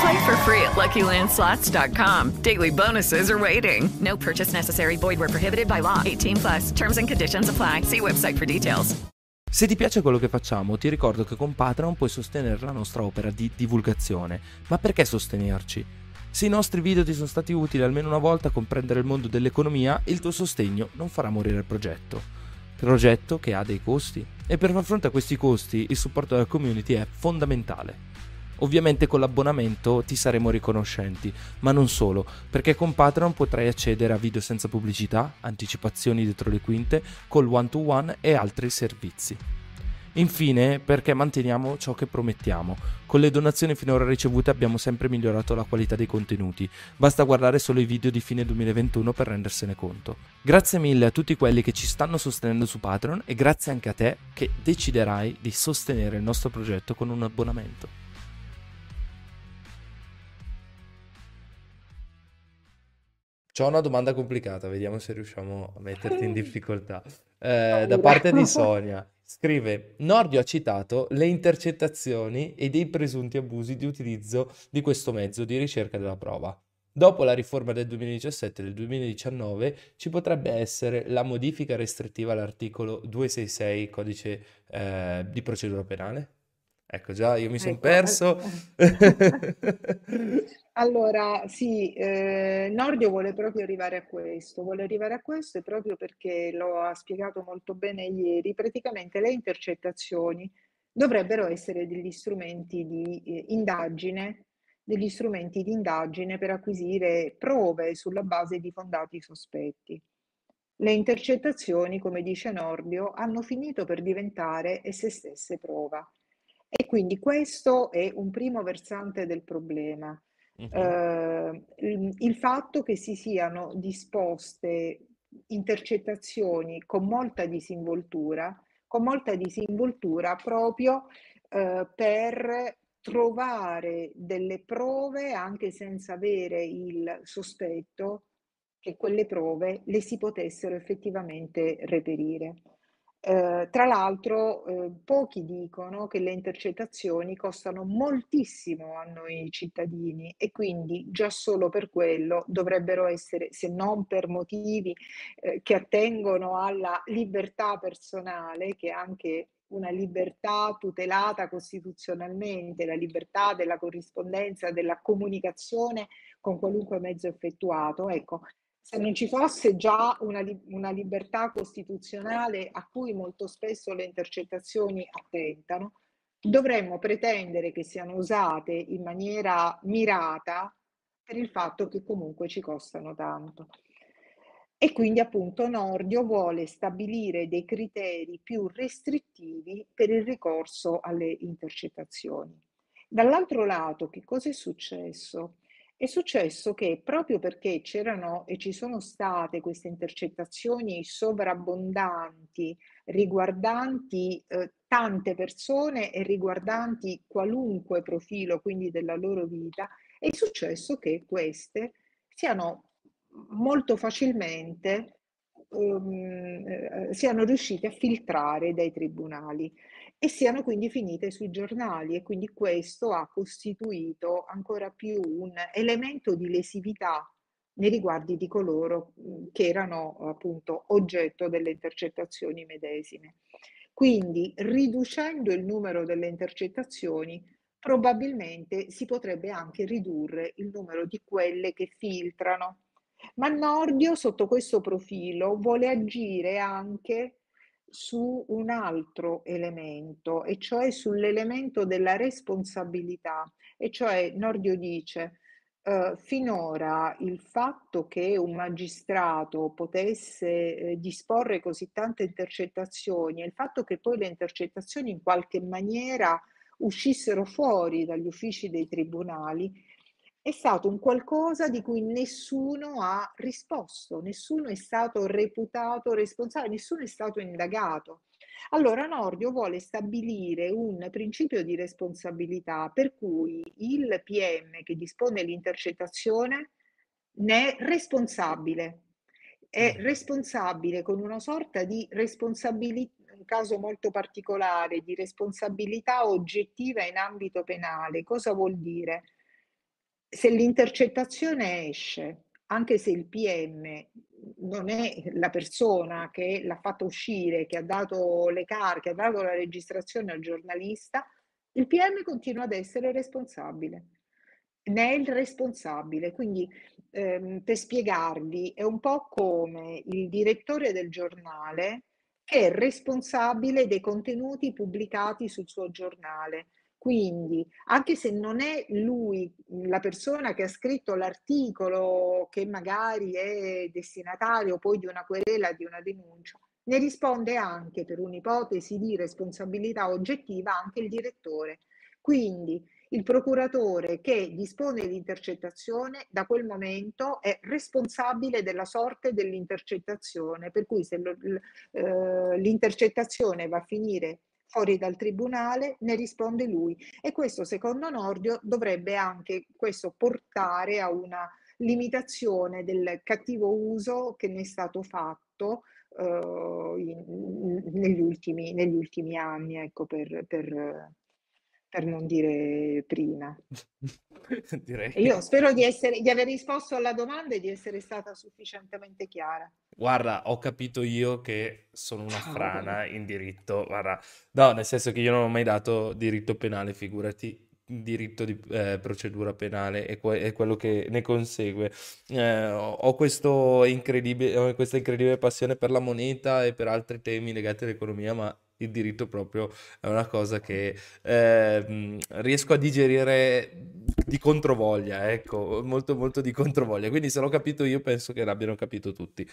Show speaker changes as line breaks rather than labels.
Play for free at LuckyLandSlots.com. Daily bonuses are waiting. No purchase necessary. Void where prohibited by law. 18 plus. Terms and conditions apply. See website for details.
Se ti piace quello che facciamo, ti ricordo che con Patreon puoi sostenere la nostra opera di divulgazione. Ma perché sostenerci? Se i nostri video ti sono stati utili almeno una volta a comprendere il mondo dell'economia, il tuo sostegno non farà morire il progetto. Progetto che ha dei costi. E per far fronte a questi costi, il supporto della community è fondamentale. Ovviamente con l'abbonamento ti saremo riconoscenti, ma non solo, perché con Patreon potrai accedere a video senza pubblicità, anticipazioni dietro le quinte, col one-to-one e altri servizi. Infine, perché manteniamo ciò che promettiamo. Con le donazioni finora ricevute abbiamo sempre migliorato la qualità dei contenuti. Basta guardare solo i video di fine 2021 per rendersene conto. Grazie mille a tutti quelli che ci stanno sostenendo su Patreon e grazie anche a te che deciderai di sostenere il nostro progetto con un abbonamento. C'ho una domanda complicata, vediamo se riusciamo a metterti in difficoltà. Eh, da parte di Sonia, scrive: Nordio ha citato le intercettazioni e dei presunti abusi di utilizzo di questo mezzo di ricerca della prova. Dopo la riforma del 2017 e del 2019 ci potrebbe essere la modifica restrittiva all'articolo 266 codice eh, di procedura penale? Ecco, già io mi sono
Ecco,
perso.
Allora, sì, eh, Nordio vuole proprio arrivare a questo, vuole arrivare a questo e proprio perché lo ha spiegato molto bene ieri, praticamente le intercettazioni dovrebbero essere degli strumenti di eh, indagine, degli strumenti di indagine per acquisire prove sulla base di fondati sospetti. Le intercettazioni, come dice Nordio, hanno finito per diventare esse stesse prova. E quindi questo è un primo versante del problema. Il, il fatto che si siano disposte intercettazioni con molta disinvoltura, con molta disinvoltura proprio eh, per trovare delle prove anche senza avere il sospetto che quelle prove le si potessero effettivamente reperire. Eh, tra l'altro, eh, pochi dicono che le intercettazioni costano moltissimo a noi cittadini e quindi già solo per quello dovrebbero essere, se non per motivi eh, che attengono alla libertà personale, che è anche una libertà tutelata costituzionalmente, la libertà della corrispondenza, della comunicazione con qualunque mezzo effettuato. Ecco, se non ci fosse già una, una libertà costituzionale a cui molto spesso le intercettazioni attentano, dovremmo pretendere che siano usate in maniera mirata per il fatto che comunque ci costano tanto. E quindi appunto Nordio vuole stabilire dei criteri più restrittivi per il ricorso alle intercettazioni. Dall'altro lato, che cosa è successo? È successo che proprio perché c'erano e ci sono state queste intercettazioni sovrabbondanti, riguardanti eh, tante persone e riguardanti qualunque profilo, quindi della loro vita, è successo che queste siano molto facilmente ehm, eh, siano riuscite a filtrare dai tribunali e siano quindi finite sui giornali e quindi questo ha costituito ancora più un elemento di lesività nei riguardi di coloro mh, che erano appunto oggetto delle intercettazioni medesime. Quindi riducendo il numero delle intercettazioni probabilmente si potrebbe anche ridurre il numero di quelle che filtrano. Ma Nordio sotto questo profilo vuole agire anche su un altro elemento, e cioè sull'elemento della responsabilità. E cioè Nordio dice, eh, finora il fatto che un magistrato potesse eh, disporre così tante intercettazioni e il fatto che poi le intercettazioni in qualche maniera uscissero fuori dagli uffici dei tribunali è stato un qualcosa di cui nessuno ha risposto, nessuno è stato reputato responsabile, nessuno è stato indagato. Allora Nordio vuole stabilire un principio di responsabilità per cui il PM che dispone l'intercettazione ne è responsabile, è mm. responsabile con una sorta di responsabilità, un caso molto particolare, di responsabilità oggettiva in ambito penale. Cosa vuol dire? Se l'intercettazione esce, anche se il PM non è la persona che l'ha fatta uscire, che ha dato le carte, che ha dato la registrazione al giornalista, il PM continua ad essere responsabile. Ne è il responsabile. Quindi, ehm, per spiegarvi, è un po' come il direttore del giornale che è responsabile dei contenuti pubblicati sul suo giornale quindi, anche se non è lui la persona che ha scritto l'articolo, che magari è destinatario poi di una querela, di una denuncia, ne risponde anche per un'ipotesi di responsabilità oggettiva anche il direttore. Quindi il procuratore che dispone l'intercettazione da quel momento è responsabile della sorte dell'intercettazione, per cui se lo, eh, l'intercettazione va a finire fuori dal tribunale, ne risponde lui. E questo, secondo Nordio, dovrebbe anche questo portare a una limitazione del cattivo uso che ne è stato fatto uh, in, negli, ultimi, negli, ultimi, anni, ecco, per, per, per non dire prima. Direi. Io spero di, essere, di aver risposto alla domanda e di essere stata sufficientemente chiara.
Guarda, ho capito io che sono una ah, frana in diritto. Guarda, no, nel senso che io non ho mai dato diritto penale, figurati diritto di eh, procedura penale e, que- e, quello che ne consegue. Eh, ho, questo incredibile, ho questa incredibile passione per la moneta e per altri temi legati all'economia, ma il diritto proprio è una cosa che eh, riesco a digerire di controvoglia, ecco, molto molto di controvoglia. Quindi se l'ho capito io penso che l'abbiano capito tutti.